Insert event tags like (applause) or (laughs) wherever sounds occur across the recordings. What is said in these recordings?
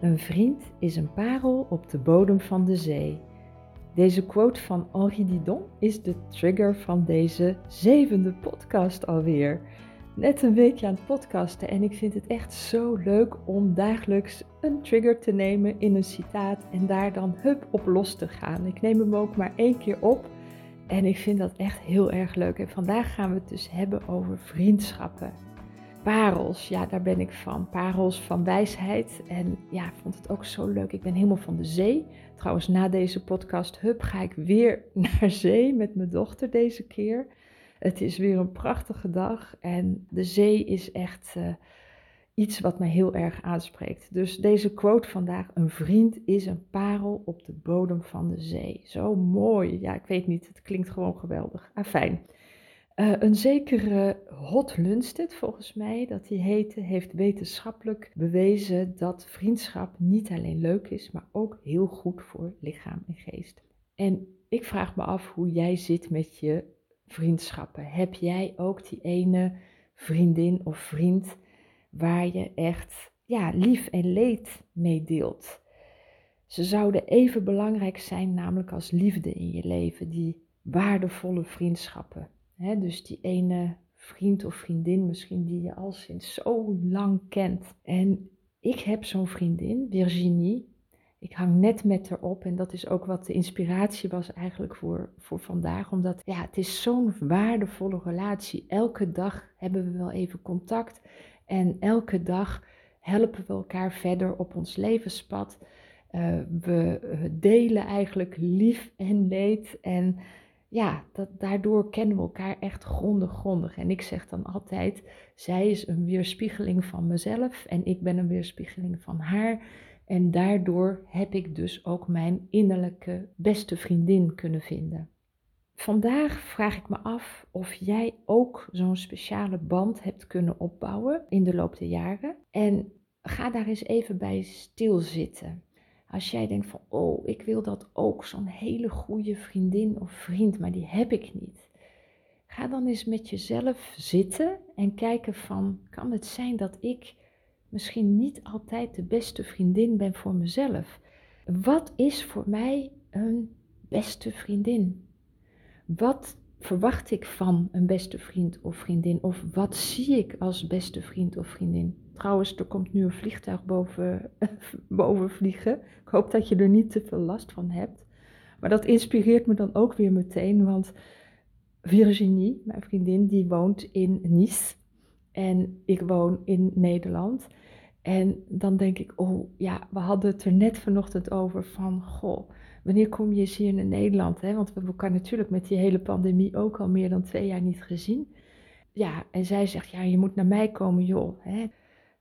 Een vriend is een parel op de bodem van de zee. Deze quote van Henri Didon is de trigger van deze zevende podcast alweer. Net een weekje aan het podcasten en ik vind het echt zo leuk om dagelijks een trigger te nemen in een citaat en daar dan hup op los te gaan. Ik neem hem ook maar één keer op en ik vind dat echt heel erg leuk. En vandaag gaan we het dus hebben over vriendschappen parels, ja, daar ben ik van. Parels van wijsheid. En ja, ik vond het ook zo leuk. Ik ben helemaal van de zee. Trouwens, na deze podcast, hup, ga ik weer (laughs) naar zee met mijn dochter deze keer. Het is weer een prachtige dag en de zee is echt uh, iets wat mij heel erg aanspreekt. Dus deze quote vandaag: Een vriend is een parel op de bodem van de zee. Zo mooi. Ja, ik weet niet, het klinkt gewoon geweldig. Ah, fijn. Uh, een zekere Hot Lundstedt, volgens mij, dat hij heette, heeft wetenschappelijk bewezen dat vriendschap niet alleen leuk is, maar ook heel goed voor lichaam en geest. En ik vraag me af hoe jij zit met je vriendschappen. Heb jij ook die ene vriendin of vriend waar je echt ja, lief en leed mee deelt? Ze zouden even belangrijk zijn, namelijk als liefde in je leven, die waardevolle vriendschappen dus die ene vriend of vriendin misschien die je al sinds zo lang kent. En ik heb zo'n vriendin, Virginie. Ik hang net met haar op en dat is ook wat de inspiratie was eigenlijk voor, voor vandaag. Omdat ja, het is zo'n waardevolle relatie. Elke dag hebben we wel even contact en elke dag helpen we elkaar verder op ons levenspad. Uh, we delen eigenlijk lief en leed en ja, dat, daardoor kennen we elkaar echt grondig, grondig. En ik zeg dan altijd, zij is een weerspiegeling van mezelf en ik ben een weerspiegeling van haar. En daardoor heb ik dus ook mijn innerlijke beste vriendin kunnen vinden. Vandaag vraag ik me af of jij ook zo'n speciale band hebt kunnen opbouwen in de loop der jaren. En ga daar eens even bij stilzitten. Als jij denkt van, oh, ik wil dat ook, zo'n hele goede vriendin of vriend, maar die heb ik niet. Ga dan eens met jezelf zitten en kijken van, kan het zijn dat ik misschien niet altijd de beste vriendin ben voor mezelf? Wat is voor mij een beste vriendin? Wat verwacht ik van een beste vriend of vriendin? Of wat zie ik als beste vriend of vriendin? Trouwens, er komt nu een vliegtuig boven, (laughs) boven vliegen. Ik hoop dat je er niet te veel last van hebt. Maar dat inspireert me dan ook weer meteen, want Virginie, mijn vriendin, die woont in Nice. En ik woon in Nederland. En dan denk ik, oh ja, we hadden het er net vanochtend over van, goh, wanneer kom je eens hier naar Nederland? Hè? Want we hebben elkaar natuurlijk met die hele pandemie ook al meer dan twee jaar niet gezien. Ja, en zij zegt, ja, je moet naar mij komen, joh. Hè?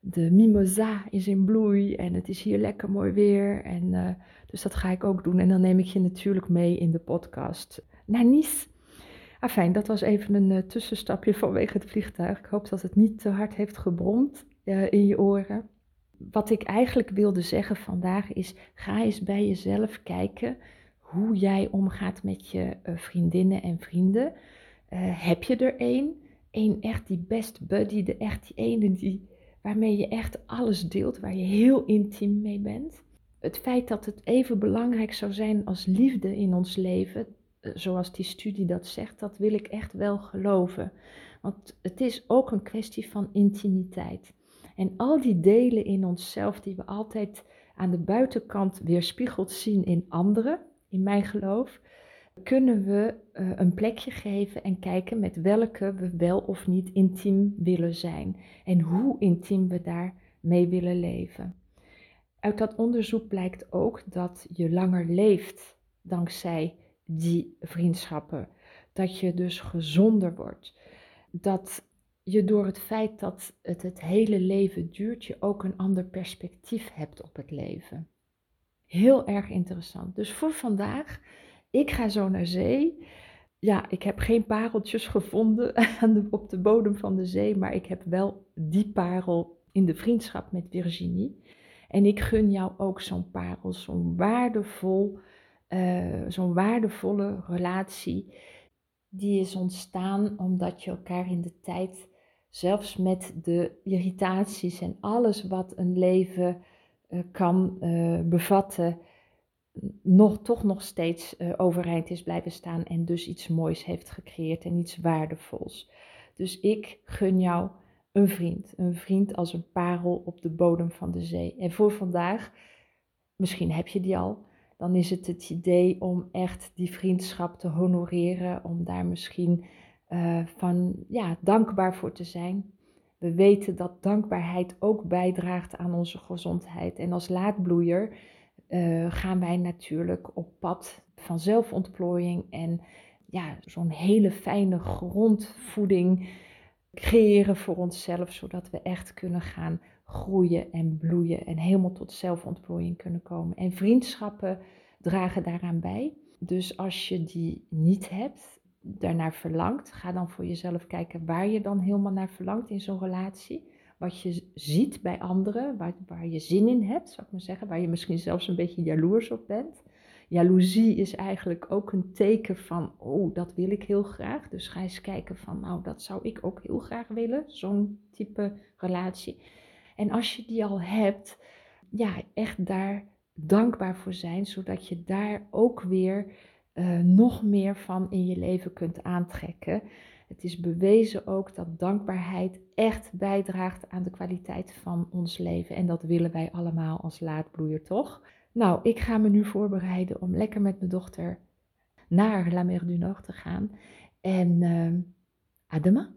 De mimosa is in bloei en het is hier lekker mooi weer. En, uh, dus dat ga ik ook doen. En dan neem ik je natuurlijk mee in de podcast naar Nice. Afijn, dat was even een uh, tussenstapje vanwege het vliegtuig. Ik hoop dat het niet te hard heeft gebromd uh, in je oren wat ik eigenlijk wilde zeggen vandaag is: ga eens bij jezelf kijken hoe jij omgaat met je vriendinnen en vrienden. Heb je er één? Eén echt die best buddy, de echt die ene die, waarmee je echt alles deelt, waar je heel intiem mee bent. Het feit dat het even belangrijk zou zijn als liefde in ons leven, uh, zoals die studie dat zegt, dat wil ik echt wel geloven. Want het is ook een kwestie van intimiteit. En al die delen in onszelf die we altijd aan de buitenkant weerspiegeld zien in anderen, in mijn geloof, kunnen we uh, een plekje geven en kijken met welke we wel of niet intiem willen zijn en hoe intiem we daarmee willen leven. Uit dat onderzoek blijkt ook dat je langer leeft dankzij die vriendschappen. Dat je dus gezonder wordt. Dat je door het feit dat het het hele leven duurt, je ook een ander perspectief hebt op het leven. Heel erg interessant. Dus voor vandaag, ik ga zo naar zee. Ja, ik heb geen pareltjes (laughs) gevonden aan de, op de bodem van de zee, maar ik heb wel die parel in de vriendschap met Virginie. En ik gun jou ook zo'n parel, zo'n waardevol, uh, zo'n waardevolle relatie. Die is ontstaan omdat je elkaar in de tijd zelfs met de irritaties en alles wat een leven kan bevatten, nog, toch nog steeds overeind is blijven staan en dus iets moois heeft gecreëerd en iets waardevols. Dus ik gun jou een vriend. Een vriend als een parel op de bodem van de zee. En voor vandaag, misschien heb je die al, dan is het het idee om echt die vriendschap te honoreren, om daar misschien uh, van ja, dankbaar voor te zijn. We weten dat dankbaarheid ook bijdraagt aan onze gezondheid. En als laadbloeier uh, gaan wij natuurlijk op pad van zelfontplooiing en ja, zo'n hele fijne grondvoeding creëren voor onszelf, zodat we echt kunnen gaan groeien en bloeien en helemaal tot zelfontplooiing kunnen komen. En vriendschappen dragen daaraan bij. Dus als je die niet hebt, daarnaar verlangt, ga dan voor jezelf kijken waar je dan helemaal naar verlangt in zo'n relatie. Wat je ziet bij anderen, waar, waar je zin in hebt, zou ik maar zeggen, waar je misschien zelfs een beetje jaloers op bent. Jaloezie is eigenlijk ook een teken van, oh, dat wil ik heel graag. Dus ga eens kijken van, nou, dat zou ik ook heel graag willen, zo'n type relatie. En als je die al hebt, ja, echt daar dankbaar voor zijn, zodat je daar ook weer uh, nog meer van in je leven kunt aantrekken. Het is bewezen ook dat dankbaarheid echt bijdraagt aan de kwaliteit van ons leven. En dat willen wij allemaal als laadbloeier, toch? Nou, ik ga me nu voorbereiden om lekker met mijn dochter naar La Mer du Nord te gaan. En uh!